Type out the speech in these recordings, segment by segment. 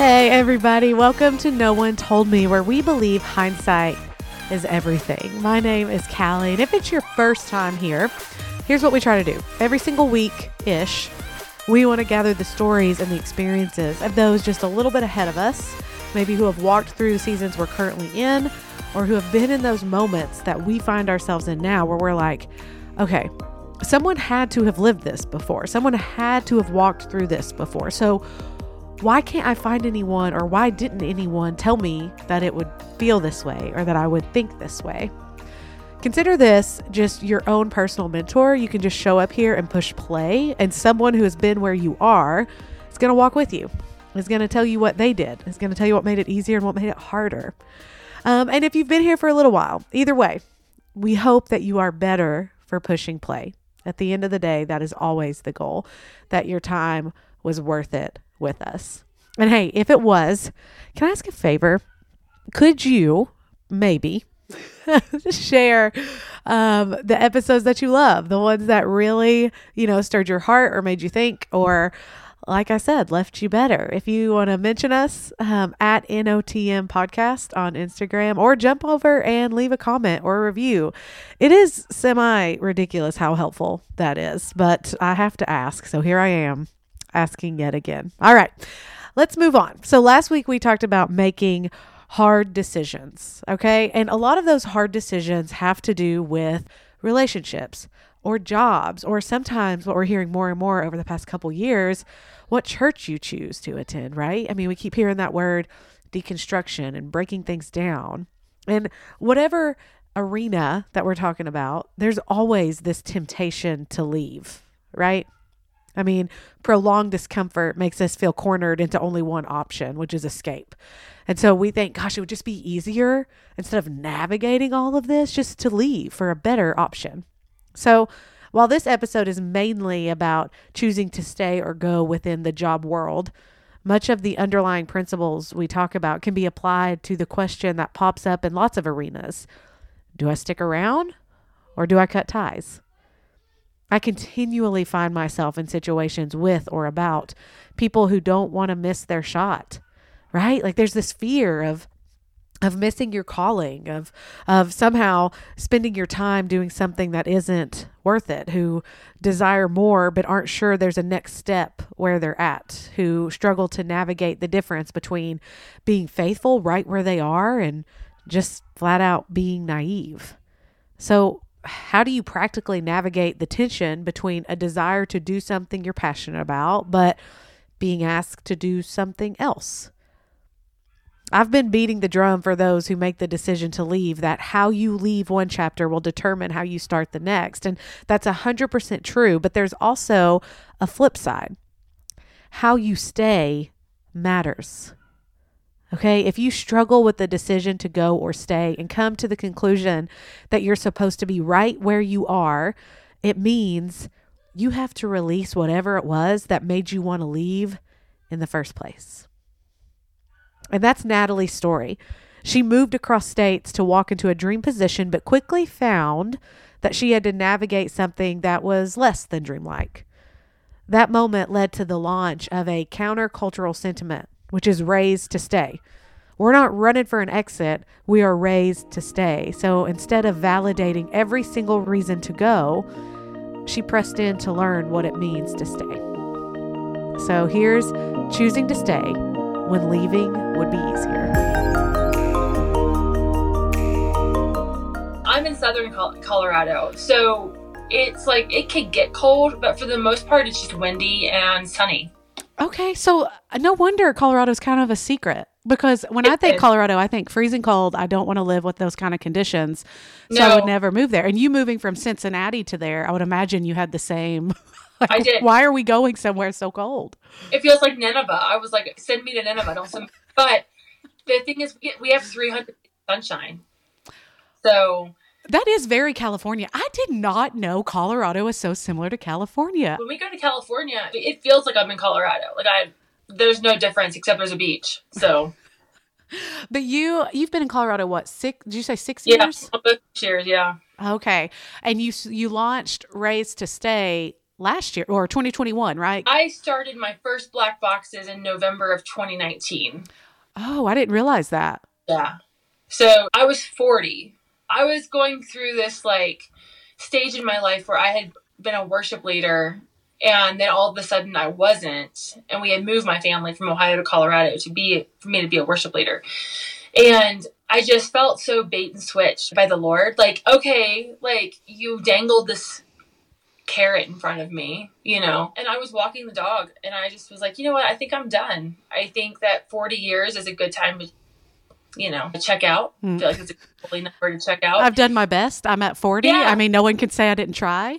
Hey, everybody, welcome to No One Told Me, where we believe hindsight is everything. My name is Callie, and if it's your first time here, here's what we try to do. Every single week ish, we want to gather the stories and the experiences of those just a little bit ahead of us, maybe who have walked through the seasons we're currently in, or who have been in those moments that we find ourselves in now where we're like, okay, someone had to have lived this before, someone had to have walked through this before. So, why can't I find anyone or why didn't anyone tell me that it would feel this way or that I would think this way? Consider this just your own personal mentor. You can just show up here and push play, and someone who has been where you are is going to walk with you. Is going to tell you what they did. Is going to tell you what made it easier and what made it harder. Um, and if you've been here for a little while, either way, we hope that you are better for pushing play. At the end of the day, that is always the goal. That your time was worth it with us. And hey, if it was, can I ask a favor? Could you maybe share um, the episodes that you love, the ones that really, you know, stirred your heart or made you think, or like I said, left you better. If you want to mention us um, at NOTM Podcast on Instagram or jump over and leave a comment or a review, it is semi ridiculous how helpful that is, but I have to ask. So here I am asking yet again. All right, let's move on. So last week we talked about making hard decisions, okay? And a lot of those hard decisions have to do with relationships or jobs or sometimes what we're hearing more and more over the past couple years, what church you choose to attend, right? I mean, we keep hearing that word deconstruction and breaking things down. And whatever arena that we're talking about, there's always this temptation to leave, right? I mean, prolonged discomfort makes us feel cornered into only one option, which is escape. And so we think, gosh, it would just be easier instead of navigating all of this just to leave for a better option. So, while this episode is mainly about choosing to stay or go within the job world, much of the underlying principles we talk about can be applied to the question that pops up in lots of arenas Do I stick around or do I cut ties? I continually find myself in situations with or about people who don't want to miss their shot, right? Like there's this fear of of missing your calling of of somehow spending your time doing something that isn't worth it who desire more but aren't sure there's a next step where they're at who struggle to navigate the difference between being faithful right where they are and just flat out being naive so how do you practically navigate the tension between a desire to do something you're passionate about, but being asked to do something else? I've been beating the drum for those who make the decision to leave that how you leave one chapter will determine how you start the next. And that's 100% true. But there's also a flip side. How you stay matters. Okay, if you struggle with the decision to go or stay and come to the conclusion that you're supposed to be right where you are, it means you have to release whatever it was that made you want to leave in the first place. And that's Natalie's story. She moved across states to walk into a dream position, but quickly found that she had to navigate something that was less than dreamlike. That moment led to the launch of a countercultural sentiment which is raised to stay. We're not running for an exit, we are raised to stay. So instead of validating every single reason to go, she pressed in to learn what it means to stay. So here's choosing to stay when leaving would be easier. I'm in southern Colorado, so it's like it could get cold, but for the most part, it's just windy and sunny. Okay, so uh, no wonder Colorado's kind of a secret because when I think Colorado, I think freezing cold. I don't want to live with those kind of conditions, so no. I would never move there. And you moving from Cincinnati to there, I would imagine you had the same. Like, I did. Why are we going somewhere so cold? It feels like Nineveh. I was like, send me to Nineveh. Don't send. But the thing is, we have 300 sunshine, so that is very California. I did not know Colorado is so similar to California. When we go to California, it feels like I'm in Colorado. Like I there's no difference except there's a beach. So But you you've been in Colorado what? 6 Did you say 6 yeah, years? years, yeah. Okay. And you you launched Raised to Stay last year or 2021, right? I started my first black boxes in November of 2019. Oh, I didn't realize that. Yeah. So I was 40. I was going through this like stage in my life where I had been a worship leader and then all of a sudden I wasn't. And we had moved my family from Ohio to Colorado to be for me to be a worship leader. And I just felt so bait and switched by the Lord. Like, okay, like you dangled this carrot in front of me, you know. And I was walking the dog and I just was like, you know what? I think I'm done. I think that 40 years is a good time you know, check out. I hmm. feel like it's a holy number to check out. I've done my best. I'm at 40. Yeah. I mean, no one can say I didn't try.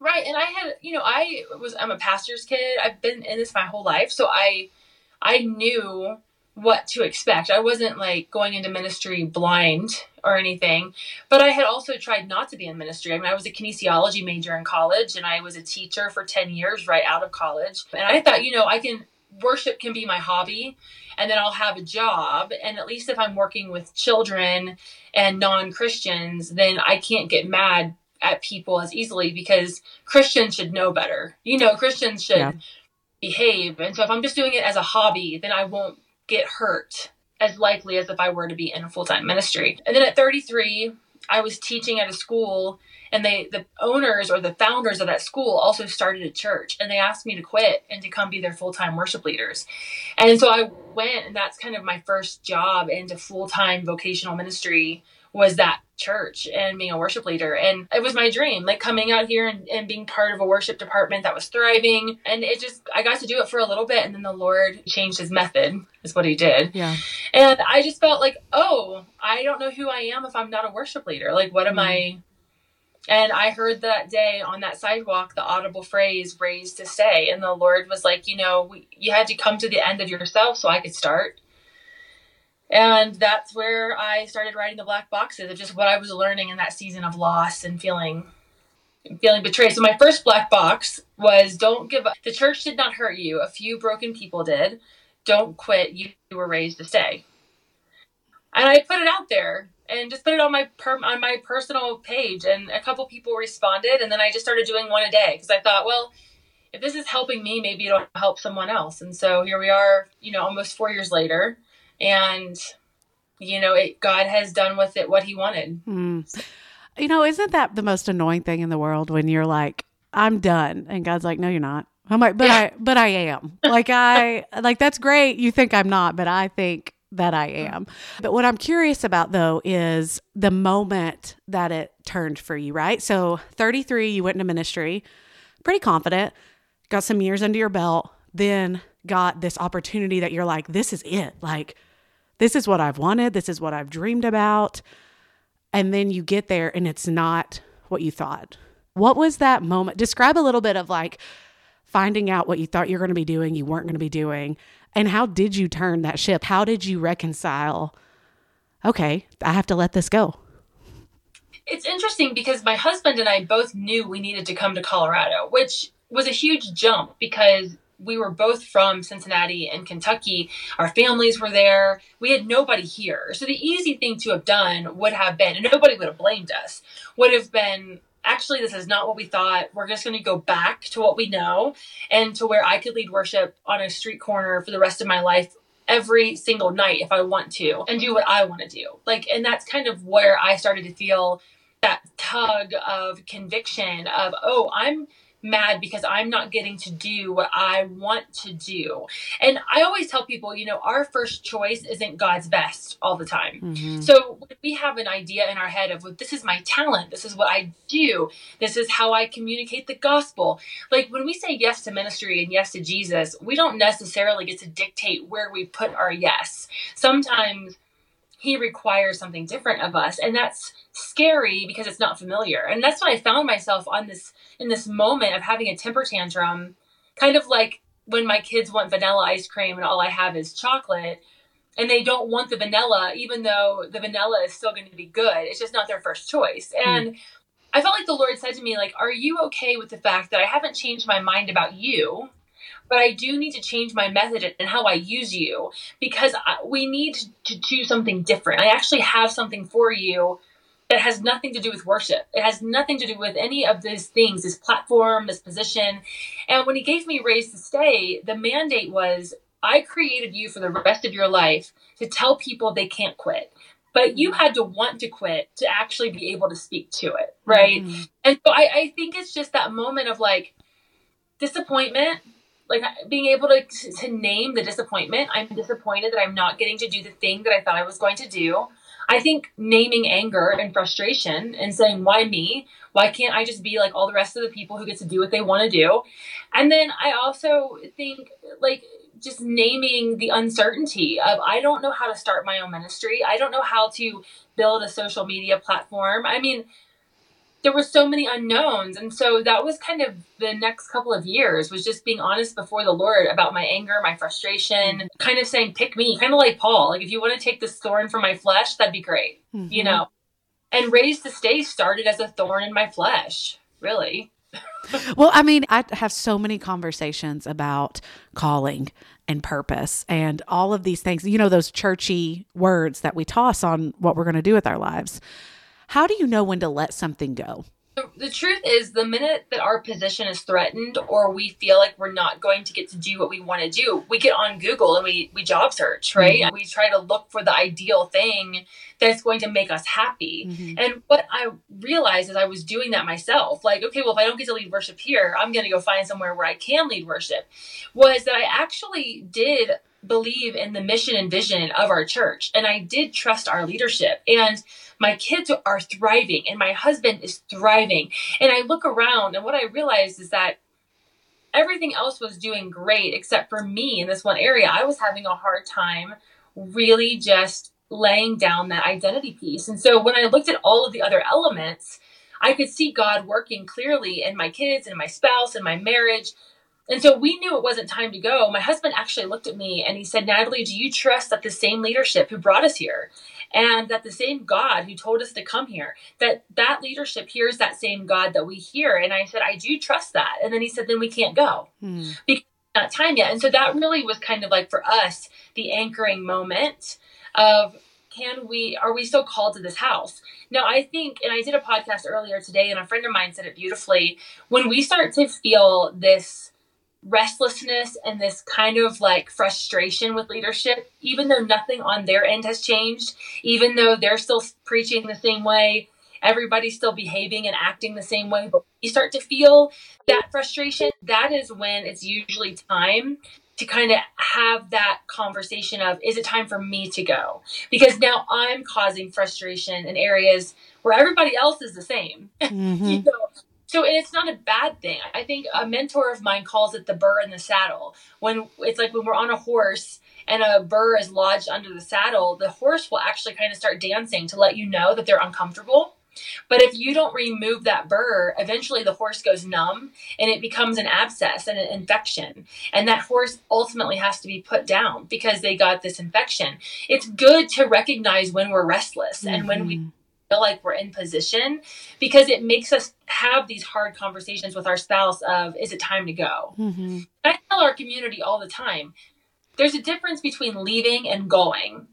Right. And I had, you know, I was, I'm a pastor's kid. I've been in this my whole life. So I, I knew what to expect. I wasn't like going into ministry blind or anything, but I had also tried not to be in ministry. I mean, I was a kinesiology major in college and I was a teacher for 10 years right out of college. And I thought, you know, I can, worship can be my hobby and then I'll have a job. And at least if I'm working with children and non Christians, then I can't get mad at people as easily because Christians should know better. You know, Christians should Yeah. behave. And so if I'm just doing it as a hobby, then I won't get hurt as likely as if I were to be in a full time ministry. And then at 33, I was teaching at a school and they the owners or the founders of that school also started a church and they asked me to quit and to come be their full-time worship leaders. And so i went and that's kind of my first job into full-time vocational ministry was that church and being a worship leader and it was my dream like coming out here and, and being part of a worship department that was thriving and it just i got to do it for a little bit and then the lord changed his method is what he did Yeah. and I just felt like, oh, I don't know who I am if I'm not a worship leader. Like, what am mm-hmm. I? And I heard that day on that sidewalk the audible phrase raised to stay. And the Lord was like, you know, we, you had to come to the end of yourself so I could start. And that's where I started writing the black boxes of just what I was learning in that season of loss and feeling feeling betrayed. So my first black box was don't give up. The church did not hurt you. A few broken people did. Don't quit. You were raised to stay. And I put it out there and just put it on my per- on my personal page and a couple people responded and then I just started doing one a day because I thought, well, if this is helping me, maybe it'll help someone else. And so here we are, you know, almost 4 years later and you know, it God has done with it what he wanted. Mm. You know, isn't that the most annoying thing in the world when you're like, I'm done, and God's like, No, you're not. I'm like, but Yeah. I, but I am. Like I, like that's great. You think I'm not, but I think that I am. But what I'm curious about though is the moment that it turned for you, right? So 33, you went into ministry, pretty confident, got some years under your belt, then got this opportunity that you're like, this is it. Like, this is what I've wanted. This is what I've dreamed about. And then you get there and it's not what you thought. What was that moment? Describe a little bit of like finding out what you thought you were going to be doing, you weren't going to be doing. And how did you turn that ship? How did you reconcile? Okay, I have to let this go. It's interesting because my husband and I both knew we needed to come to Colorado, which was a huge jump because we were both from Cincinnati and Kentucky. Our families were there. We had nobody here. So the easy thing to have done would have been, and nobody would have blamed us, would have been actually, this is not what we thought. We're just going to go back to what we know and to where I could lead worship on a street corner for the rest of my life every single night if I want to and do what I want to do. Like, and that's kind of where I started to feel that tug of conviction of, oh, I'm mad because I'm not getting to do what I want to do. And I always tell people, you know, our first choice isn't God's best all the time. Mhm. So we have an idea in our head of, well, this is my talent, this is what I do, this is how I communicate the gospel. Like when we say yes to ministry and yes to Jesus, we don't necessarily get to dictate where we put our yes. Sometimes he requires something different of us. And that's scary because it's not familiar. And that's what i found myself on this in this moment of having a temper tantrum kind of like when my kids want vanilla ice cream and all i have is chocolate and they don't want the vanilla even though the vanilla is still going to be good. It's just not their first choice. Hmm. And i felt like the lord said to me like are you okay with the fact that i haven't changed my mind about you but I do need to change my method and how I use you because I, we need to do something different. I actually have something for you that has nothing to do with worship. It has nothing to do with any of these things, this platform, this position. And when he gave me Raise to Stay, the mandate was I created you for the rest of your life to tell people they can't quit. But you had to want to quit to actually be able to speak to it, right? Mm-hmm. And so I, I think it's just that moment of like disappointment, like being able to, to name the disappointment. I'm disappointed that I'm not getting to do the thing that I thought I was going to do. I think naming anger and frustration and saying, why me? Why can't I just be like all the rest of the people who get to do what they want to do? And then I also think like just naming the uncertainty of I don't know how to start my own ministry. I don't know how to build a social media platform. I mean, there were so many unknowns and so that was kind of the next couple of years was just being honest before the lord about my anger my frustration kind of saying pick me kind of like paul like if you want to take this thorn from my flesh that'd be great mm-hmm. you know and raised to stay started as a thorn in my flesh really well, I mean, I have so many conversations about calling and purpose and all of these things, you know, those churchy words that we toss on what we're going to do with our lives. How do you know when to let something go? the truth is the minute that our position is threatened or we feel like we're not going to get to do what we want to do we get on google and we we job search right mm-hmm. we try to look for the ideal thing that's going to make us happy mm-hmm. and what i realized as i was doing that myself like okay well if i don't get to lead worship here i'm going to go find somewhere where i can lead worship was that i actually did believe in the mission and vision of our church and i did trust our leadership and my kids are thriving and my husband is thriving. And I look around and what I realized is that everything else was doing great except for me in this one area. I was having a hard time really just laying down that identity piece. And so when I looked at all of the other elements, I could see God working clearly in my kids and my spouse and my marriage. And so we knew it wasn't time to go. My husband actually looked at me and he said, Natalie, do you trust that the same leadership who brought us here and that the same God who told us to come here, that that leadership hears that same God that we hear. And I said, I do trust that. And then he said, then we can't go hmm. because not time yet. And so that really was kind of like for us the anchoring moment of can we are we still called to this house now i think and i did a podcast earlier today and a friend of mine said it beautifully when we start to feel this restlessness and this kind of like frustration with leadership, even though nothing on their end has changed, even though they're still preaching the same way, everybody's still behaving and acting the same way, but you start to feel that frustration, that is when it's usually time to kind of have that conversation of is it time for me to go because now i'm causing frustration in areas where everybody else is the same mm-hmm. you know so it's not a bad thing. I think a mentor of mine calls it the burr in the saddle. When it's like when we're on a horse and a burr is lodged under the saddle, the horse will actually kind of start dancing to let you know that they're uncomfortable. But if you don't remove that burr, eventually the horse goes numb and it becomes an abscess and an infection. And that horse ultimately has to be put down because they got this infection. It's good to recognize when we're restless mm-hmm. and when we mm-hmm feel like we're in position because it makes us have these hard conversations with our spouse of is it time to go? Mm-hmm. i tell our community all the time there's a difference between leaving and going.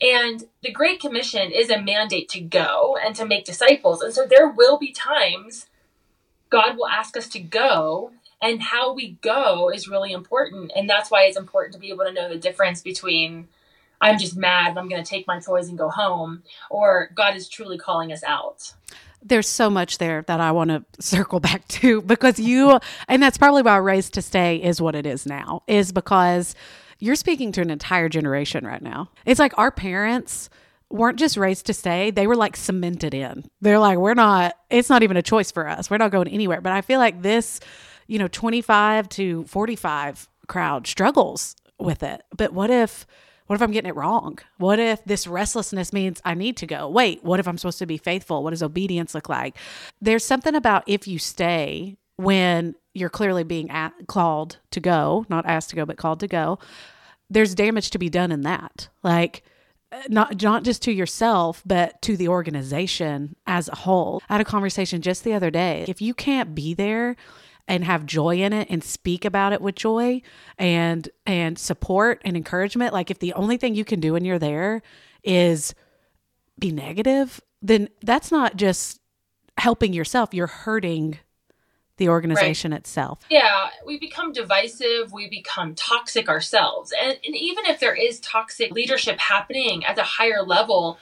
And the great commission is a mandate to go and to make disciples. And so there will be times god will ask us to go and how we go is really important. And that's why it's important to be able to know the difference between I'm just mad I'm going to take my toys and go home, or God is truly calling us out. There's so much there that I want to circle back to because you, and that's probably why Raised to Stay is what it is now, is because you're speaking to an entire generation right now. It's like our parents weren't just raised to stay, they were like cemented in. They're like, we're not, it's not even a choice for us. We're not going anywhere. But I feel like this, you know, 25 to 45 crowd struggles with it. But what if, what if I'm getting it wrong? What if this restlessness means I need to go? Wait, what if I'm supposed to be faithful? What does obedience look like? There's something about if you stay when you're clearly being at, called to go, not asked to go, but called to go. There's damage to be done in that. Like, eh, not not just to yourself but to the organization as a whole. I had a conversation just the other day. If you can't be there and have joy in it and speak about it with joy and and support and encouragement like if the only thing you can do when you're there is be negative then that's not just helping yourself, you're hurting the organization right. itself. Yeah, we become divisive, we become toxic ourselves. And, and even if there is toxic leadership happening at a higher level,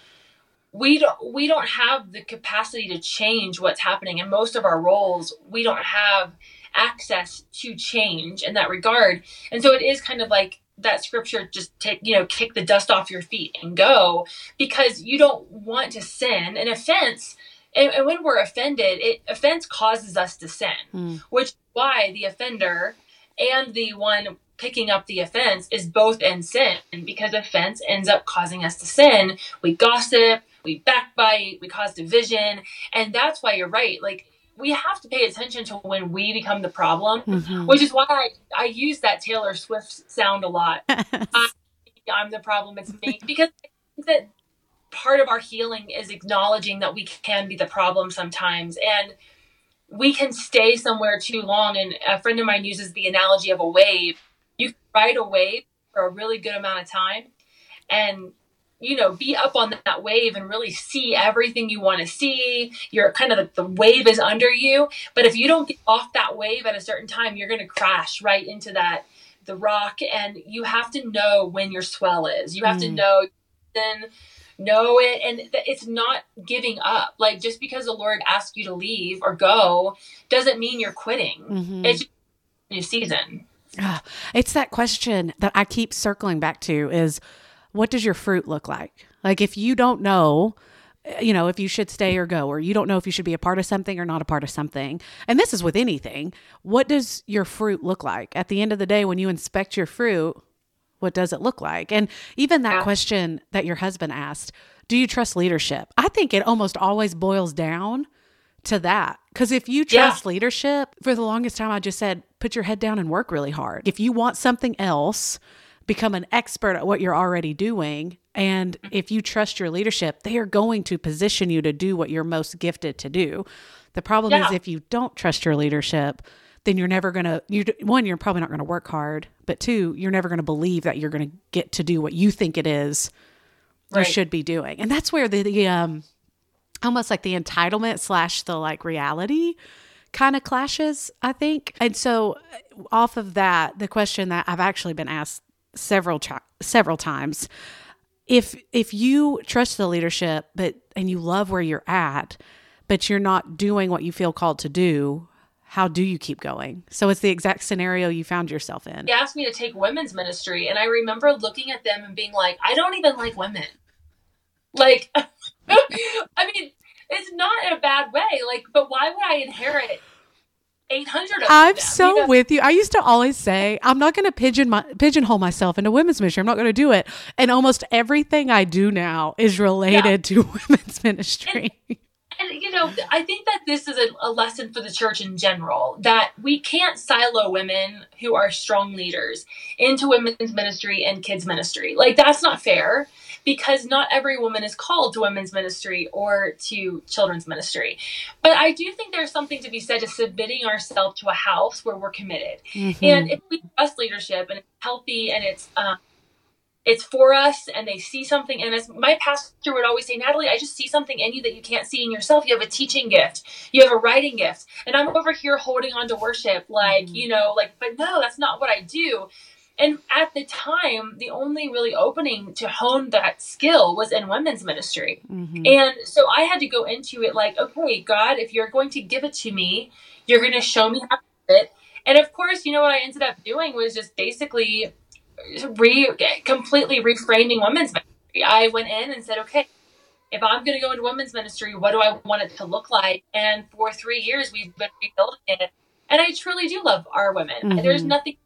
we don't we don't have the capacity to change what's happening. In most of our roles we don't have access to change in that regard. And so it is kind of like that scripture just take you know kick the dust off your feet and go because you don't want to sin. An offense and, and when we're offended it offense causes us to sin mm. which is why the offender and the one picking up the offense is both in sin because offense ends up causing us to sin. We gossip we backbite we cause division and that's why you're right like we have to pay attention to when we become the problem, mm-hmm. which is why I, I use that Taylor Swift sound a lot. I, I'm the problem, it's me. Because that part of our healing is acknowledging that we can be the problem sometimes. And we can stay somewhere too long. And a friend of mine uses the analogy of a wave. You ride a wave for a really good amount of time. And you know, be up on that wave and really see everything you want to see. You're kind of the, the wave is under you. But if you don't get off that wave at a certain time, you're going to crash right into that, the rock. And you have to know when your swell is. You have mm. to know then know it and it's not giving up like just because the lord asks you to leave or go doesn't mean you're quitting mm-hmm. it's a new season it's that question that i keep circling back to is what does your fruit look like? Like if you don't know, eh, you know, if you should stay or go, or you don't know if you should be a part of something or not a part of something. And this is with anything. What does your fruit look like? At the end of the day, when you inspect your fruit, what does it look like? And even that question that your husband asked, do you trust leadership? I think it almost always boils down to that. Because if you trust yeah. leadership, for the longest time, I just said, put your head down and work really hard. If you want something else, become an expert at what you're already doing. And if you trust your leadership, they are going to position you to do what you're most gifted to do. The problem yeah. is if you don't trust your leadership, then you're never going to you one you're probably not going to work hard, but two, you're never going to believe that you're going to get to do what you think it is right. you should be doing. And that's where the, the um almost like the entitlement slash the like reality kind of clashes, I think. And so off of that, the question that I've actually been asked several several times. If if you trust the leadership, but and you love where you're at, but you're not doing what you feel called to do, how do you keep going? So it's the exact scenario you found yourself in. He asked me to take women's ministry, and I remember looking at them and being like, I don't even like women. Like, I mean, it's not in a bad way. Like, but why would I inherit 800 I'm them, so you know? with you. I used to always say, I'm not going to pigeon my, pigeonhole myself into women's ministry. I'm not going to do it. And almost everything I do now is related yeah. to women's ministry. And, and, you know, I think that this is a, a lesson for the church in general that we can't silo women who are strong leaders into women's ministry and kids' ministry. Like, that's not fair because not every woman is called to women's ministry or to children's ministry. But I do think there's something to be said to submitting ourselves to a house where we're committed. Mm-hmm. And if we trust leadership and it's healthy and it's um, it's for us and they see something and as my pastor would always say natalie i just see something in you that you can't see in yourself you have a teaching gift you have a writing gift and i'm over here holding on to worship like mm-hmm. you know like but no that's not what i do and at the time, the only really opening to hone that skill was in women's ministry. Mm-hmm. And so I had to go into it like, okay, God, if you're going to give it to me, you're going to show me how to do it. And of course, you know what I ended up doing was just basically re completely reframing women's ministry. I went in and said, okay, if I'm going to go into women's ministry, what do I want it to look like? And for three years, we've been rebuilding it. And I truly do love our women. Mm-hmm. There's nothing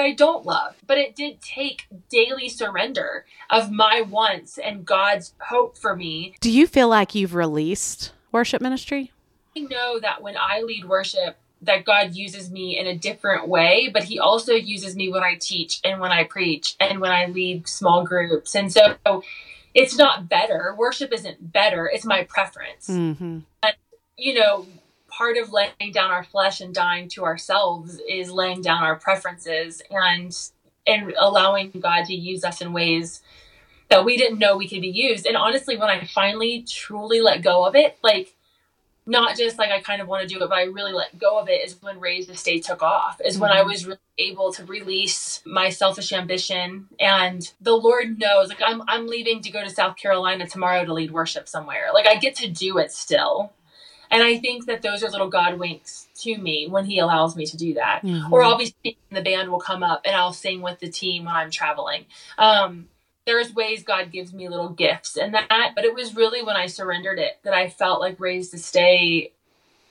that I don't love. But it did take daily surrender of my wants and God's hope for me. Do you feel like you've released worship ministry? I know that when I lead worship, that God uses me in a different way, but He also uses me when I teach and when I preach and when I lead small groups. And so it's not better. Worship isn't better, it's my preference. Mm-hmm. And, you know, part of laying down our flesh and dying to ourselves is laying down our preferences and and allowing God to use us in ways that we didn't know we could be used. And honestly, when I finally truly let go of it, like not just like I kind of want to do it, but I really let go of it is when Raised to Stay took off, is mm-hmm. when I mm-hmm. was really able to release my selfish ambition. And the Lord knows, like I'm I'm leaving to go to South Carolina tomorrow to lead worship somewhere. Like I get to do it still. And I think that those are little God winks to me when He allows me to do that. Mm-hmm. Or I'll be speaking, the band will come up and I'll sing with the team when I'm traveling. Um, there's ways God gives me little gifts and that, but it was really when I surrendered it that I felt like Raised to Stay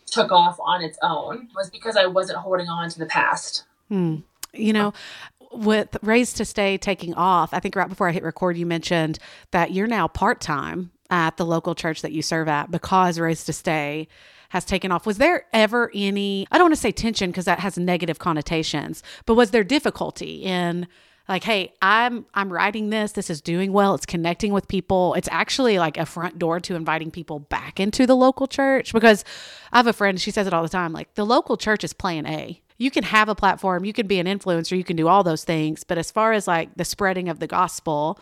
took off on its own was because I wasn't holding on to the past. Hmm. You know, with Raised to Stay taking off, I think right before I hit record, you mentioned that you're now part time at the local church that you serve at because Raised to Stay has taken off. Was there ever any, I don't want to say tension because that has negative connotations, but was there difficulty in like hey i'm i'm writing this this is doing well it's connecting with people it's actually like a front door to inviting people back into the local church because i have a friend she says it all the time like the local church is plan a you can have a platform you can be an influencer you can do all those things but as far as like the spreading of the gospel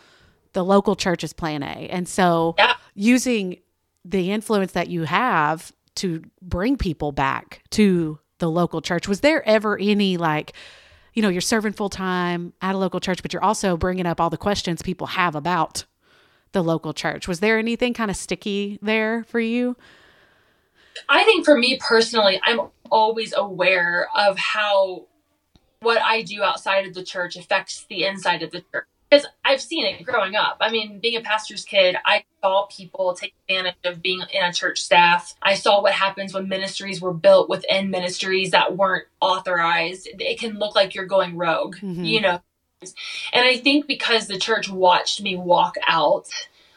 the local church is plan a and so yeah. using the influence that you have to bring people back to the local church was there ever any like you know, you're serving full time at a local church, but you're also bringing up all the questions people have about the local church. Was there anything kind of sticky there for you? I think for me personally, I'm always aware of how what I do outside of the church affects the inside of the church because I've seen it growing up. I mean, being a pastor's kid, I saw people take advantage of being in a church staff. I saw what happens when ministries were built within ministries that weren't authorized. It can look like you're going rogue, mm-hmm. you know. And I think because the church watched me walk out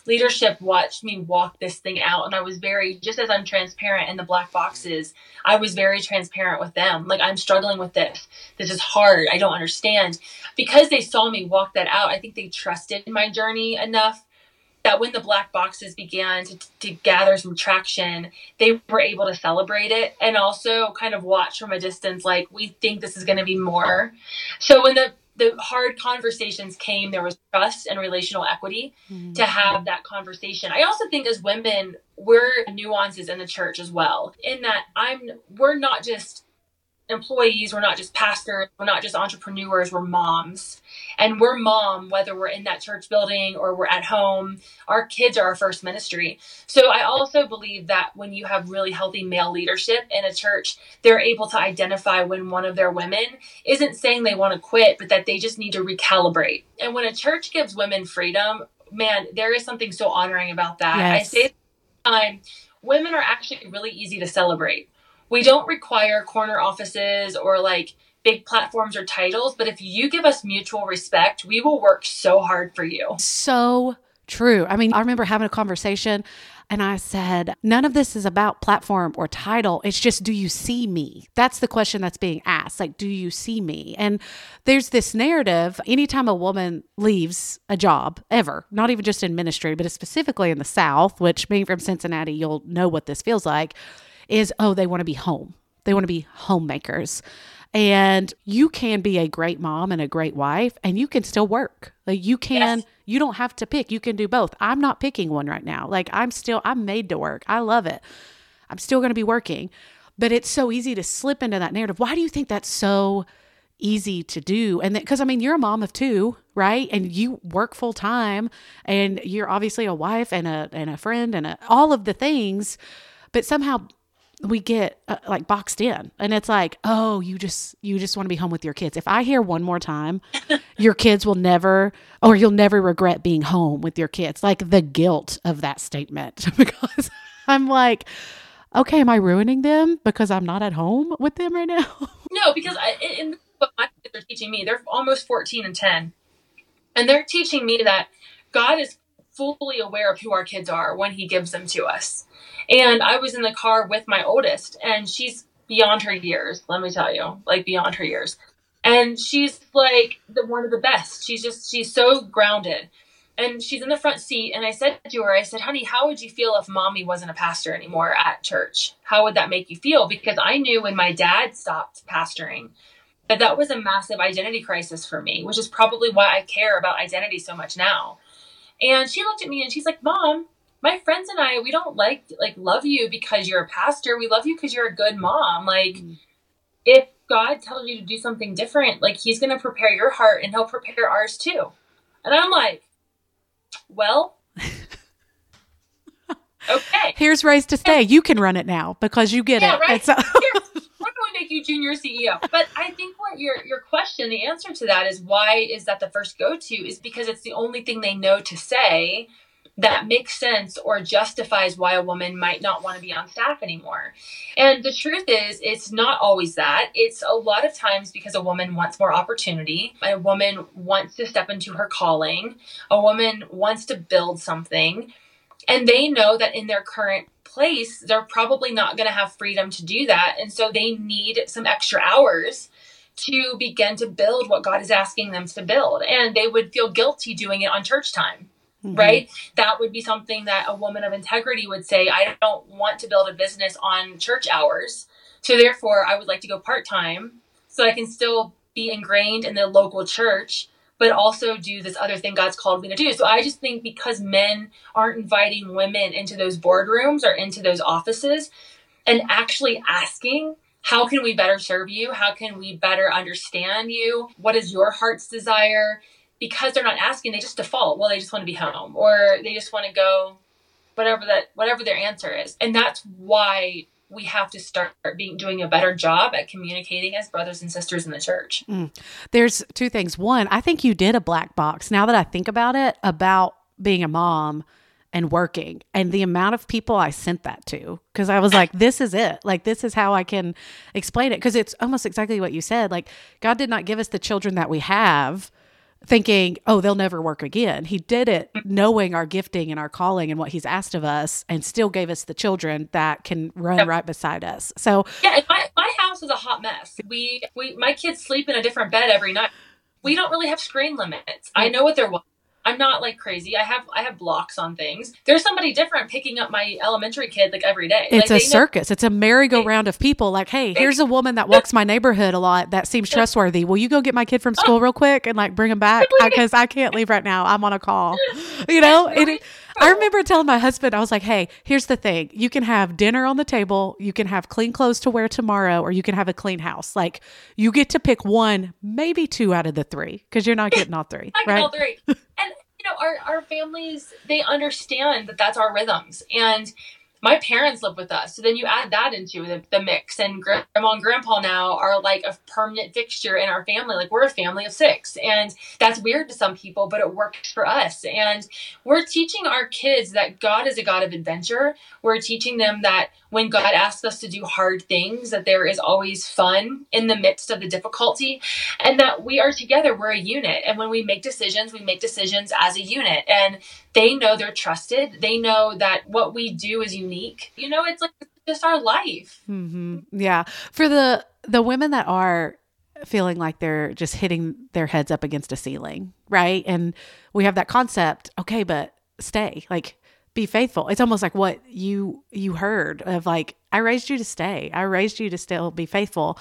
leadership watched me walk this thing out and i was very just as i'm transparent in the black boxes i was very transparent with them. Like i'm struggling with this. This is hard. I don't understand. Because they saw me walk that out i think they trusted my journey enough that when the black boxes began to, to gather some traction, they were able to celebrate it and also kind of watch from a distance, like, we think this is going to be more. So when the the hard conversations came there was trust and relational equity mm-hmm. to have that conversation i also think as women we're nuances in the church as well in that i'm we're not just employees, we're not just pastors, we're not just entrepreneurs, we're moms. And we're mom, whether we're in that church building or we're at home, our kids are our first ministry. So I also believe that when you have really healthy male leadership in a church, they're able to identify when one of their women isn't saying they want to quit, but that they just need to recalibrate. And when a church gives women freedom, man, there is something so honoring about that. Yes. I say time, women are actually really easy to celebrate we don't require corner offices or like big platforms or titles, but if you give us mutual respect, we will work so hard for you. So true. I mean, I remember having a conversation and I said, none of this is about platform or title. It's just, do you see me? That's the question that's being asked. Like, do you see me? And there's this narrative anytime a woman leaves a job, ever, not even just in ministry, but specifically in the South, which being from Cincinnati, you'll know what this feels like is oh, they want to be home. They want to be homemakers. And you can be a great mom and a great wife, and you can still work. Like you can, yes. you don't have to pick. You can do both. I'm not picking one right now. Like I'm still, I'm made to work. I love it. I'm still going to be working. But it's so easy to slip into that narrative. Why do you think that's so easy to do? And because I mean, you're a mom of two, right? And you work full time, and you're obviously a wife and a and a friend and a, all of the things. But somehow we get uh, like boxed in. And it's like oh you just you just want to be home with your kids. If i hear one more time your kids will never or you'll never regret being home with your kids. Like the guilt of that statement. Because i'm like okay am i ruining them because i'm not at home with them right now? No because I, in what my kids are teaching me they're almost 14 and 10 and they're teaching me that god is fully aware of who our kids are when he gives them to us and I was in the car with my oldest, and she's beyond her years, let me tell you, like beyond her years. And she's like the one of the best. She's just she's so grounded. And she's in the front seat and I said to her, I said, "Honey, how would you feel if mommy wasn't a pastor anymore at church? How would that make you feel?" Because I knew when my dad stopped pastoring that that was a massive identity crisis for me, which is probably why I care about identity so much now And she looked at me and she's like, Mom, my friends and I, we don't like like love you because you're a pastor. We love you because you're a good mom. Like mm. if God tells you to do something different, like he's gonna prepare your heart and he'll prepare ours too. And I'm like, well, okay. Here's Raised to Stay. You can run it now because you get yeah, it. Right? Here, we're going to make you junior CEO. But I think what your your question, the answer to that is why is that the first go to is because it's the only thing they know to say that makes sense or justifies why a woman might not want to be on staff anymore. And the truth is, it's not always that. It's a lot of times because a woman wants more opportunity, a woman wants to step into her calling, a woman wants to build something, and they know that in their current place, they're probably not going to have freedom to do that. And so they need some extra hours to begin to build what God is asking them to build. And they would feel guilty doing it on church time. Mm-hmm. Right? That would be something that a woman of integrity would say, I don't want to build a business on church hours. So therefore, I would like to go part time so I can still be ingrained in the local church, but also do this other thing God's called me to do. So I just think because men aren't inviting women into those boardrooms or into those offices and actually asking, how can we better serve you? How can we better understand you? What is your heart's desire? because they're not asking, they just default. Well, they just want to be home or they just want to go whatever that whatever their answer is. And that's why we have to start being doing a better job at communicating as brothers and sisters in the church. Mm. There's two things. One, I think you did a black box. Now that I think about it, about being a mom and working and the amount of people I sent that to because I was like this is it like this is how I can explain it because it's almost exactly what you said like God did not give us the children that we have thinking, oh, they'll never work again. He did it knowing our gifting and our calling and what he's asked of us and still gave us the children that can run yep. right beside us. So Yeah, my, my house is a hot mess. We we my kids sleep in a different bed every night. We don't really have screen limits. I know what they're I'm not like crazy. I have I have blocks on things. There's somebody different picking up my elementary kid like every day. It's like, a circus. Know- it's a merry-go-round of people. Like, hey, here's a woman that walks my neighborhood a lot that seems trustworthy. Will you go get my kid from oh. school real quick and like bring him back because I can't leave right now. I'm on a call. You know, it, I remember telling my husband, I was like, hey, here's the thing. You can have dinner on the table, you can have clean clothes to wear tomorrow, or you can have a clean house. Like, you get to pick one, maybe two out of the three because you're not getting all three. I right? all three. And you know, our, our families, they understand that that's our rhythms. And my parents live with us. So then you add that into the, the mix. And grandma and grandpa now are like a permanent fixture in our family. Like we're a family of six. And that's weird to some people, but it works for us. And we're teaching our kids that God is a God of adventure. We're teaching them that when God asks us to do hard things, that there is always fun in the midst of the difficulty and that we are together. We're a unit. And when we make decisions, we make decisions as a unit. And they know they're trusted. They know that what we do is unique. You know, it's like just our life. Mm-hmm. Yeah. For the the women that are feeling like they're just hitting their heads up against a ceiling, right? And we have that concept, okay, but stay. Like be faithful. It's almost like what you you heard of like I raised you to stay. I raised you to still be faithful.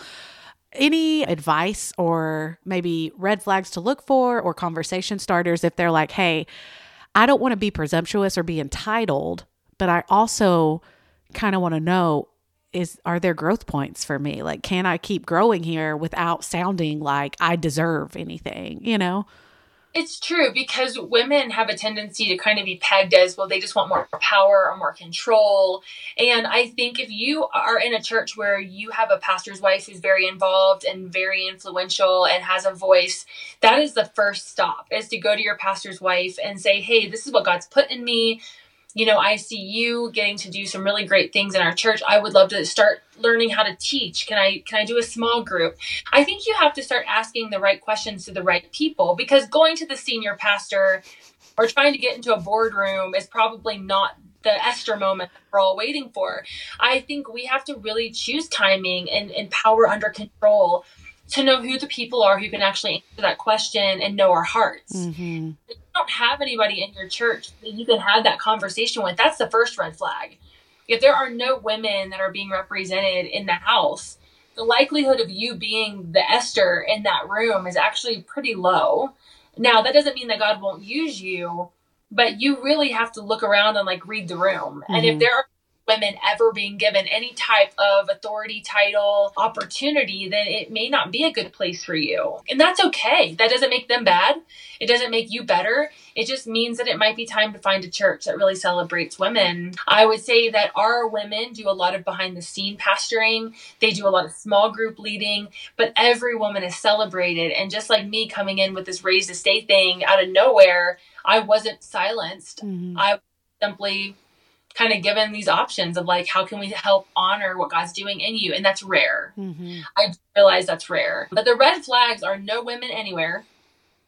Any advice or maybe red flags to look for or conversation starters if they're like, "Hey, I don't want to be presumptuous or be entitled, but I also kind of want to know is are there growth points for me? Like can I keep growing here without sounding like I deserve anything, you know?" It's true because women have a tendency to kind of be pegged as well, they just want more power or more control. And I think if you are in a church where you have a pastor's wife who's very involved and very influential and has a voice, that is the first stop is to go to your pastor's wife and say, Hey, this is what God's put in me you know, I see you getting to do some really great things in our church. I would love to start learning how to teach. Can I can I do a small group? I think you have to start asking the right questions to the right people because going to the senior pastor or trying to get into a boardroom is probably not the Esther moment we're all waiting for. I think we have to really choose timing and, and power under control to know who the people are who can actually answer that question and know our hearts. Mm-hmm. If you don't have anybody in your church that you can have that conversation with, that's the first red flag. If there are no women that are being represented in the house, the likelihood of you being the Esther in that room is actually pretty low. Now, that doesn't mean that God won't use you, but you really have to look around and like read the room. Mm-hmm. And if mm-hmm. there are women ever being given any type of authority, title, opportunity, then it may not be a good place for you. And that's okay. That doesn't make them bad. It doesn't make you better. It just means that it might be time to find a church that really celebrates women. I would say that our women do a lot of behind the scene pastoring, they do a lot of small group leading, but every woman is celebrated. And just like me coming in with this raised to stay thing out of nowhere, I wasn't silenced. Mm-hmm. I simply kind of given these options of like how can we help honor what god's doing in you? And that's rare. Mm-hmm. i realize that's rare. But the red flags are no women anywhere.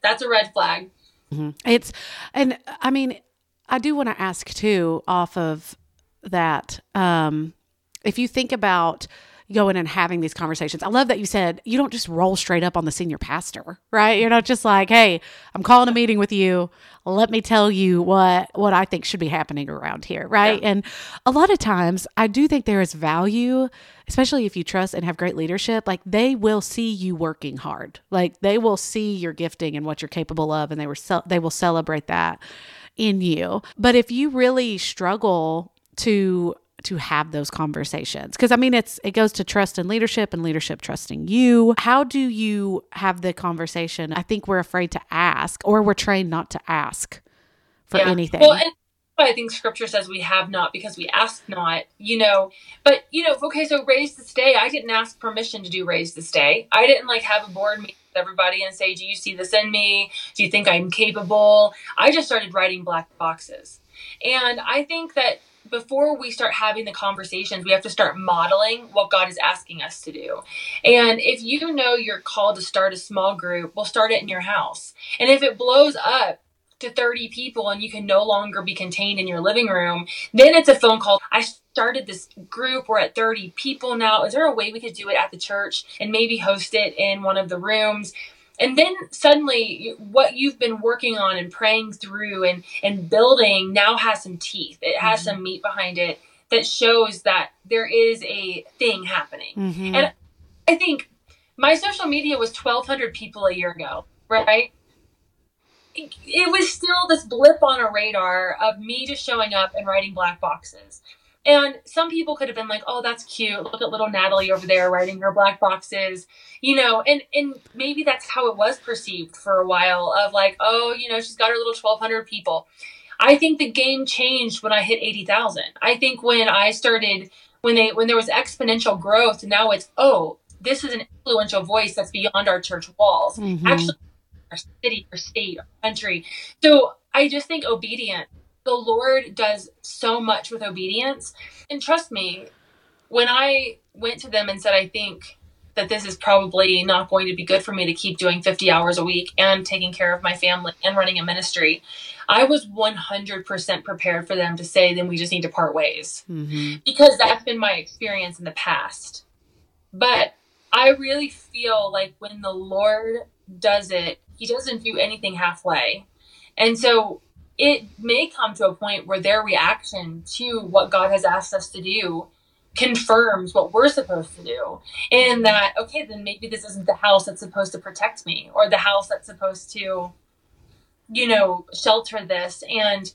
That's a red flag. Mm-hmm. it's and i mean i do want to ask too off of that um if you think about going and having these conversations. I love that you said you don't just roll straight up on the senior pastor, right? You're not just like, "Hey, I'm calling a meeting with you. Let me tell you what what I think should be happening around here," right? Yeah. And a lot of times, I do think there is value, especially if you trust and have great leadership, like they will see you working hard. Like they will see your gifting and what you're capable of and they were ce- they will celebrate that in you. But if you really struggle to to have those conversations because i mean it's it goes to trust and leadership and leadership trusting you how do you have the conversation i think we're afraid to ask or we're trained not to ask for yeah. anything well, and- I think scripture says we have not because we ask not, you know. But, you know, okay, so Raised to Stay, I didn't ask permission to do Raised to Stay. I didn't like have a board meeting with everybody and say, Do you see this in me? Do you think I'm capable? I just started writing black boxes. And I think that before we start having the conversations, we have to start modeling what God is asking us to do. And if you know you're called to start a small group, we'll start it in your house. And if it blows up, to 30 people and you can no longer be contained in your living room, then it's a phone call. I started this group. We're at 30 people now. Is there a way we could do it at the church and maybe host it in one of the rooms? And then suddenly what you've been working on and praying through and and building now has some teeth it has mm-hmm. some meat behind it that shows that there is a thing happening mm-hmm. and i think my social media was 1200 people a year ago right it, it was still this blip on a radar of me just showing up and writing black boxes and some people could have been like, "Oh, that's cute. Look at little Natalie over there writing her black boxes." You know, and and maybe that's how it was perceived for a while of like, "Oh, you know, she's got her little 1200 people." I think the game changed when I hit 80,000. I think when I started when they when there was exponential growth, now it's, "Oh, this is an influential voice that's beyond our church walls." Mm-hmm. Actually our city, our state, our country. So, I just think obedient the Lord does so much with obedience. And trust me, when I went to them and said, I think that this is probably not going to be good for me to keep doing 50 hours a week and taking care of my family and running a ministry, I was 100% prepared for them to say, then we just need to part ways. Mm-hmm. Because that's been my experience in the past. But I really feel like when the Lord does it, He doesn't do anything halfway. And so it may come to a point where their reaction to what God has asked us to do confirms what we're supposed to do. And that, okay, then maybe this isn't the house that's supposed to protect me or the house that's supposed to, you know, shelter this. And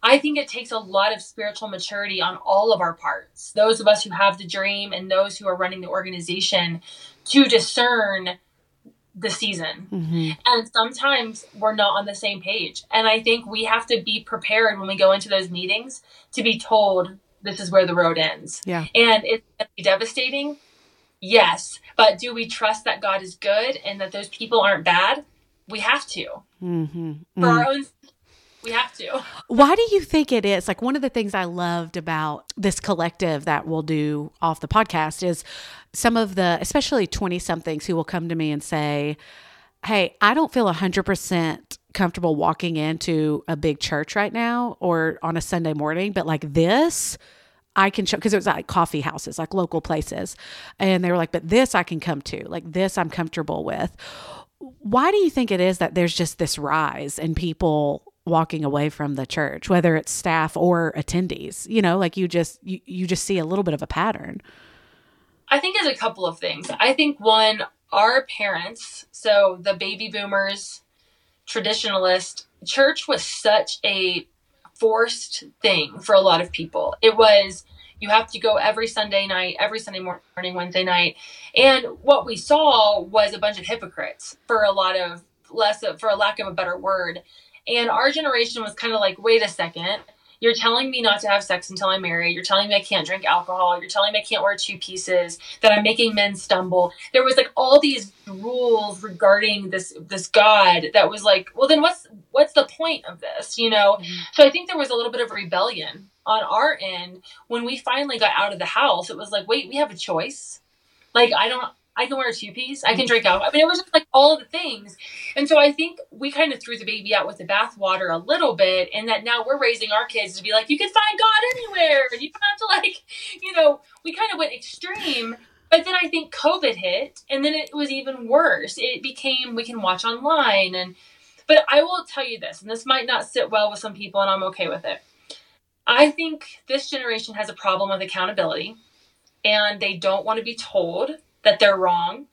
I think it takes a lot of spiritual maturity on all of our parts. Those of us who have the dream and those who are running the organization to discern the season. Mm-hmm. And sometimes we're not on the same page. And I think we have to be prepared when we go into those meetings to be told this is where the road ends. Yeah. And it's going to be devastating. Yes. But do we trust that God is good and that those people aren't bad? We have to. Mm-hmm. For our mm. own we have to. Why do you think it is? Like one of the things I loved about this collective that we'll do off the podcast is some of the, especially 20 somethings who will come to me and say, Hey, I don't feel 100% comfortable walking into a big church right now or on a Sunday morning, but like this, I can show because it was like coffee houses, like local places. And they were like, but this I can come to, like this I'm comfortable with. Why do you think it is that there's just this rise in people walking away from the church, whether it's staff or attendees. You know, like you just you, you just see a little bit of a pattern. I think there's a couple of things. I think one, our parents, so the baby boomers, traditionalist, church was such a forced thing for a lot of people. It was you have to go every Sunday night, every Sunday morning, Wednesday night. And what we saw was a bunch of hypocrites for a lot of less for a lack of a better word. And our generation was kind of like, wait a second, you're telling me not to have sex until I'm married. You're telling me I can't drink alcohol. You're telling me I can't wear two pieces. That I'm making men stumble. There was like all these rules regarding this this God that was like, well, then what's what's the point of this? You know. Mm-hmm. So I think there was a little bit of rebellion on our end when we finally got out of the house. It was like, wait, we have a choice. Like I don't I can wear a two piece. I can drink out. I mean, it was just like all the things. And so I think we kind of threw the baby out with the bathwater a little bit, and that now we're raising our kids to be like, you can find God anywhere, and you don't have to like, you know, we kind of went extreme. But then I think COVID hit, and then it was even worse. It became we can watch online, and but I will tell you this, and this might not sit well with some people, and I'm okay with it. I think this generation has a problem with accountability, and they don't want to be told that they're wrong.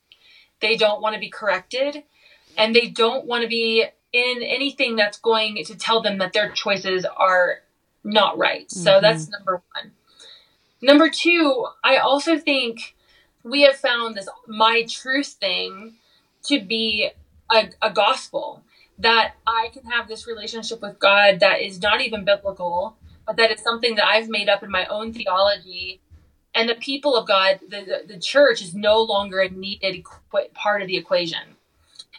They don't want to be corrected and they don't want to be in anything that's going to tell them that their choices are not right. So mm-hmm. that's number one. Number two, I also think we have found this my truth thing to be a, a gospel that I can have this relationship with God that is not even biblical, but that is something that I've made up in my own theology and the people of God, the, the, the church is no longer a needed part of the equation.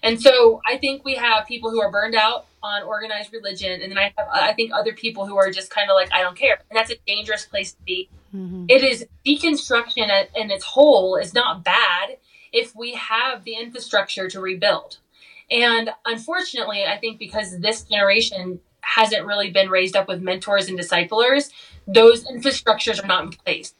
And so I think we have people who are burned out on organized religion, and then I have I think other people who are just kind of like I don't care, and that's a dangerous place to be. Mm-hmm. It is deconstruction in its whole is not bad if we have the infrastructure to rebuild. And unfortunately, I think because this generation hasn't really been raised up with mentors and disciplers, those infrastructures are not in place.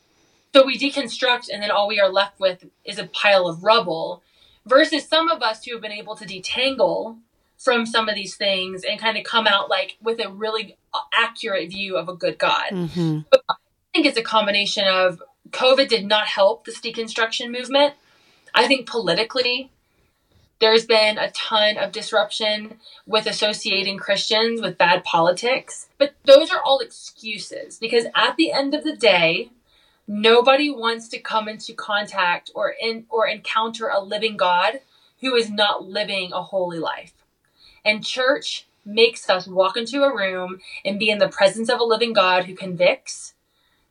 So we deconstruct, and then all we are left with is a pile of rubble, versus some of us who have been able to detangle from some of these things and kind of come out like with a really accurate view of a good God. Mm-hmm. But I think it's a combination of COVID did not help this deconstruction movement. I think politically, there's been a ton of disruption with associating Christians with bad politics. But those are all excuses because at the end of the day, Nobody wants to come into contact or in or encounter a living God who is not living a holy life. And church makes us walk into a room and be in the presence of a living God who convicts,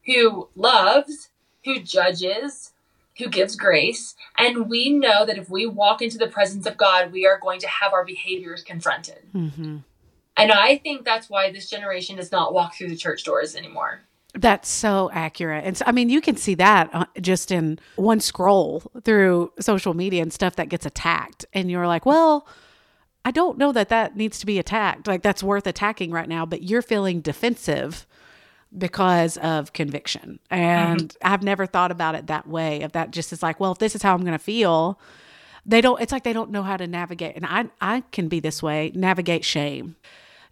who loves, who judges, who gives grace. And we know that if we walk into the presence of God, we are going to have our behaviors confronted. Mm-hmm. And I think that's why this generation does not walk through the church doors anymore. That's so accurate. And so, I mean, you can see that uh, just in one scroll through social media and stuff that gets attacked. And you're like, well, I don't know that that needs to be attacked. Like, that's worth attacking right now, but you're feeling defensive because of conviction. And mm-hmm. I've never thought about it that way. Of that just is like, well, if this is how I'm going to feel, they don't, it's like they don't know how to navigate. And I, I can be this way, navigate shame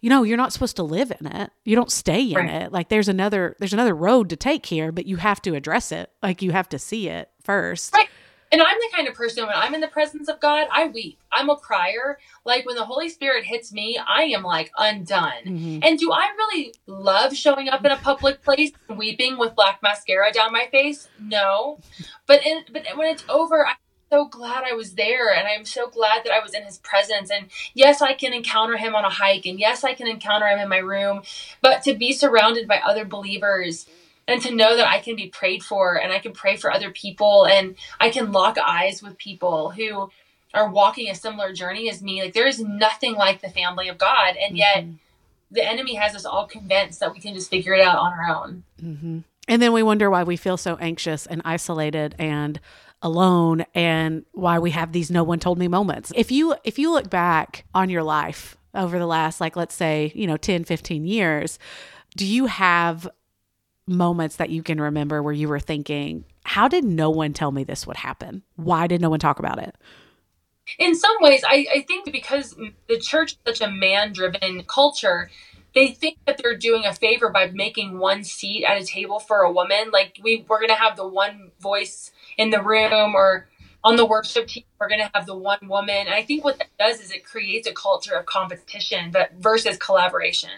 you know you're not supposed to live in it. You don't stay in right. it. Like there's another there's another road to take here but you have to address it. Like you have to see it first. Right. And i'm the kind of person when i'm in the presence of god i weep. I'm a crier. Like when the holy spirit hits me i am like undone. Mm-hmm. and do i really love showing up in a public place weeping with black mascara down my face? No. But in, but when it's over i so glad I was there and I'm so glad that I was in his presence. And yes, I can encounter him on a hike and yes, I can encounter him in my room, but to be surrounded by other believers and to know that I can be prayed for and I can pray for other people and I can lock eyes with people who are walking a similar journey as me. Like there is nothing like the family of God. And yet mm-hmm. the enemy has us all convinced that we can just figure it out on our own. Mm-hmm. And then we wonder why we feel so anxious and isolated and alone and why we have these no one told me moments. If you if you look back on your life over the last like let's say, you know, 10, 15 years, do you have moments that you can remember where you were thinking, how did no one tell me this would happen? Why did no one talk about it? In some ways, I, I think because the church is such a man driven culture, they think that they're doing a favor by making one seat at a table for a woman. Like we we're gonna have the one voice in the room or on the worship team, we're going to have the one woman. And I think what that does is it creates a culture of competition, but versus collaboration.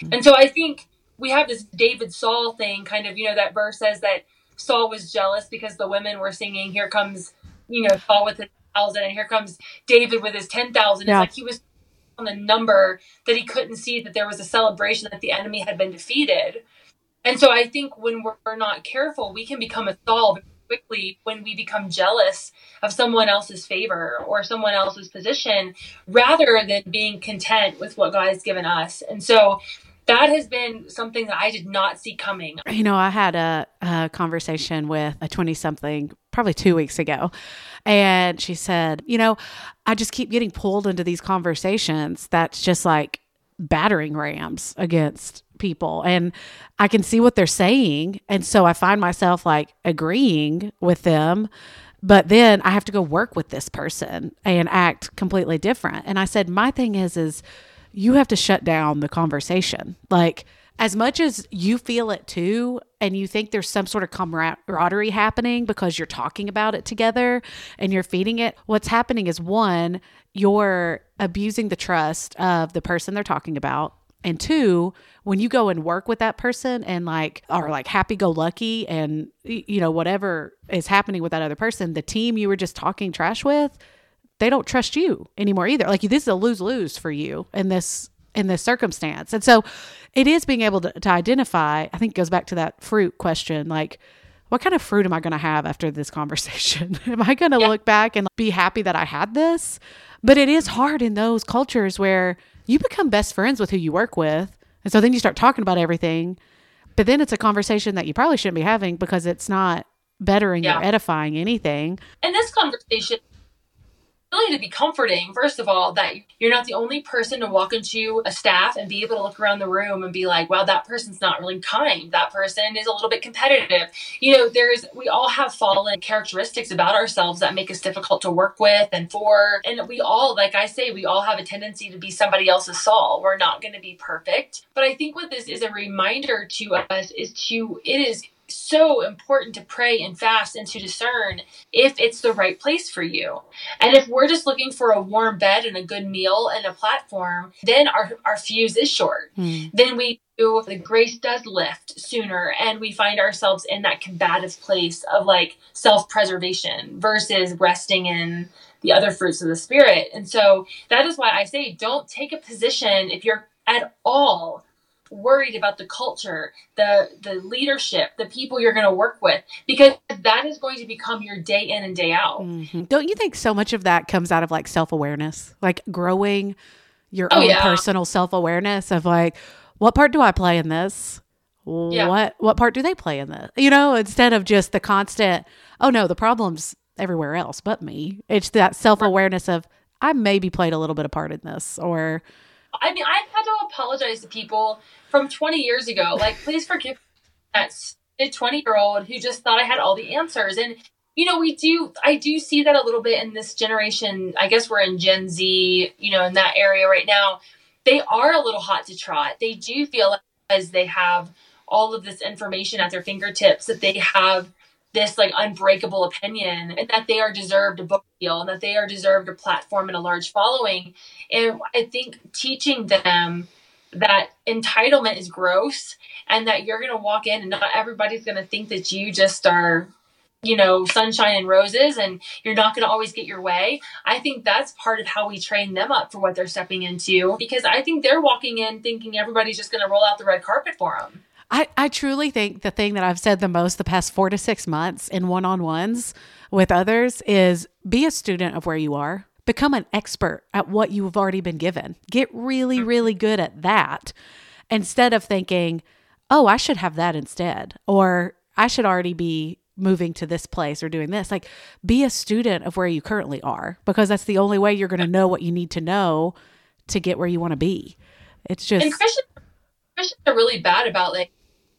Mm-hmm. And so I think we have this David Saul thing, kind of, you know, that verse says that Saul was jealous because the women were singing, Here comes, you know, Saul with his thousand, and here comes David with his 10,000. Yeah. It's like he was on the number that he couldn't see that there was a celebration that the enemy had been defeated. And so I think when we're not careful, we can become a Saul quickly when we become jealous of someone else's favor or someone else's position rather than being content with what God has given us. And so that has been something that I did not see coming. You know, I had a, a conversation with a 20 something probably two weeks ago. And she said, You know, I just keep getting pulled into these conversations that's just like battering rams against people. And I can see what they're saying. And so I find myself like agreeing with them. But then I have to go work with this person and act completely different. And I said, My thing is, is, you have to shut down the conversation. Like, as much as you feel it too, and you think there's some sort of camaraderie happening because you're talking about it together and you're feeding it, what's happening is one, you're abusing the trust of the person they're talking about. And two, when you go and work with that person and like are like happy go lucky and you know whatever is happening with that other person, the team you were just talking trash with, they don't trust you anymore either. Like this is a lose lose for you in this in this circumstance. And so it is being able to, to identify, I think goes back to that fruit question, like what kind of fruit am I going to have after this conversation? am I going to yeah. look back and be happy that I had this? But it is hard in those cultures where you become best friends with who you work with. And so then you start talking about everything. But then it's a conversation that you probably shouldn't be having because it's not bettering yeah. or edifying anything. And this conversation really to be comforting, first of all, that you're not the only person to walk into a staff and be able to look around the room and be like, wow, that person's not really kind. That person is a little bit competitive. You know, there's, we all have fallen characteristics about ourselves that make us difficult to work with and for. And we all, like I say, we all have a tendency to be somebody else's Saul. We're not going to be perfect. But I think what this is a reminder to us is to, it is so important to pray and fast and to discern if it's the right place for you. And if we're just looking for a warm bed and a good meal and a platform, then our, our fuse is short. Hmm. Then we do the grace does lift sooner and we find ourselves in that combative place of like self-preservation versus resting in the other fruits of the spirit. And so that is why I say don't take a position if you're at all worried about the culture, the the leadership, the people you're going to work with because that is going to become your day in and day out. Mm-hmm. Don't you think so much of that comes out of like self-awareness, like growing your oh, own yeah. personal self-awareness of like what part do I play in this? Yeah. What what part do they play in this? You know, instead of just the constant, oh no, the problem's everywhere else but me. It's that self-awareness of I maybe played a little bit of part in this or I mean, I've had to apologize to people from 20 years ago. Like, please forgive that 20 year old who just thought I had all the answers. And, you know, we do, I do see that a little bit in this generation. I guess we're in Gen Z, you know, in that area right now. They are a little hot to trot. They do feel as they have all of this information at their fingertips that they have this like unbreakable opinion and that they are deserved a book deal and that they are deserved a platform and a large following. And I think teaching them that entitlement is gross and that you're going to walk in and not everybody's going to think that you just are you know sunshine and roses and you're not going to always get your way i think that's part of how we train them up for what they're stepping into because i think they're walking in thinking everybody's just going to roll out the red carpet for them I, I truly think the thing that I've said the most the past four to six months in one on ones with others is be a student of where you are, become an expert at what you've already been given. Get really, mm-hmm. really good at that instead of thinking, oh, I should have that instead, or I should already be moving to this place or doing this. Like, be a student of where you currently are because that's the only way you're going to know what you need to know to get where you want to be. It's just. And Christians, Christians are really bad about like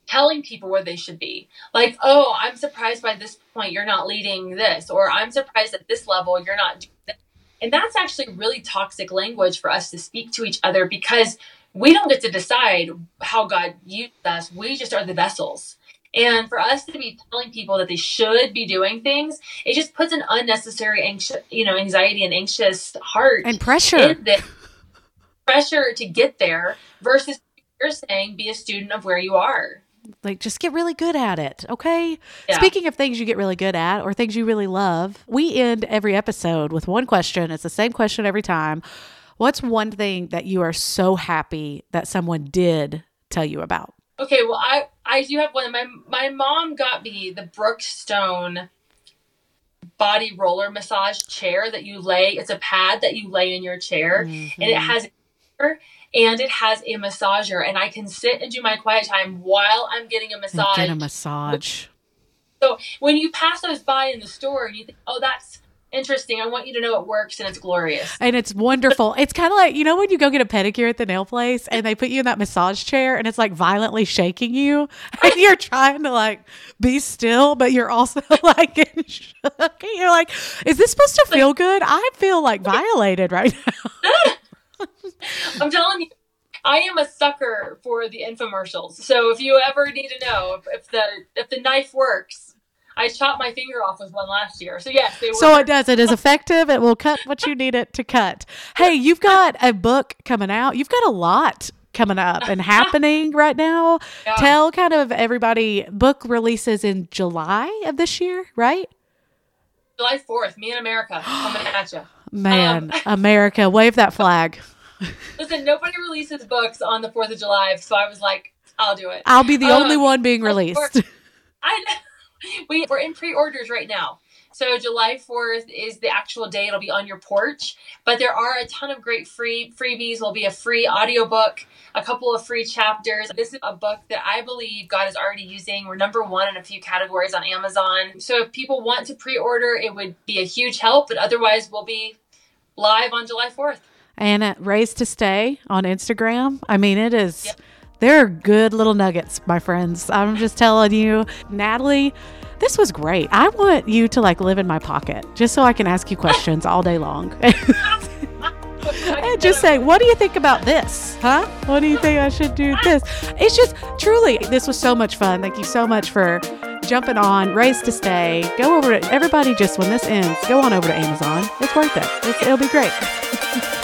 telling people where they should be. Like, oh, I'm surprised by this point you're not leading this, or I'm surprised at this level you're not doing this. And that's actually really toxic language for us to speak to each other because we don't get to decide how God used us. We just are the vessels. And for us to be telling people that they should be doing things, it just puts an unnecessary anxious, you know, anxiety and anxious heart and pressure. in pressure to get there versus you're saying be a student of where you are. Like, just get really good at it, okay? Yeah. Speaking of things you get really good at or things you really love, we end every episode with one question. It's the same question every time. What's one thing that you are so happy that someone did tell you about? Okay, well, I I do have one. My my mom got me the Brookstone body roller massage chair that you lay. It's a pad that you lay in your chair, and it mm-hmm. has and it has a massager, and I can sit and do my quiet time while I'm getting a And massage. Get a massage. so when you pass those by in the store, and you think, "Oh, that's interesting," I want you to know it works and it's glorious. And it's wonderful. It's kind of like, you know, when you go get a pedicure at the nail place and they put you in that massage chair and it's like violently shaking you and you're trying to like be still, but you're also like. You're like, is this supposed to feel good? I feel like violated right now. I'm telling you, I am a sucker for the infomercials. So if you ever need to know if, if the if the knife works, I chopped my finger off with one last year. So yes, they work. So it does. It is effective. It will cut what you need it to cut. Hey, you've got a book coming out. You've got a lot coming up and happening right now. Yeah. Tell kind of everybody book releases in July of this year, right? July 4th, me in America coming at you. Man, Um, America, wave that flag. Listen, nobody releases books on the 4th of July, so I was like, I'll do it. I'll be the Um, only one being released. I know. We, we're in pre-orders right now. So July 4th is the actual day it'll be on your porch. But there are a ton of great free freebies. Will be a free audiobook, a couple of free chapters. This is a book that I believe God is already using. We're number one in a few categories on Amazon. So if people want to pre-order, it would be a huge help. But otherwise, we'll be live on July 4th. And at Raised to Stay on Instagram. I mean, it is. Yep. There are good little nuggets, my friends. I'm just telling you, Natalie, this was great. I want you to like live in my pocket just so I can ask you questions all day long. and just say, what do you think about this? Huh? What do you think I should do this? It's just truly, this was so much fun. Thank you so much for jumping on Raised to Stay. Go over to everybody, just when this ends, go on over to Amazon. It's worth it. It's, it'll be great.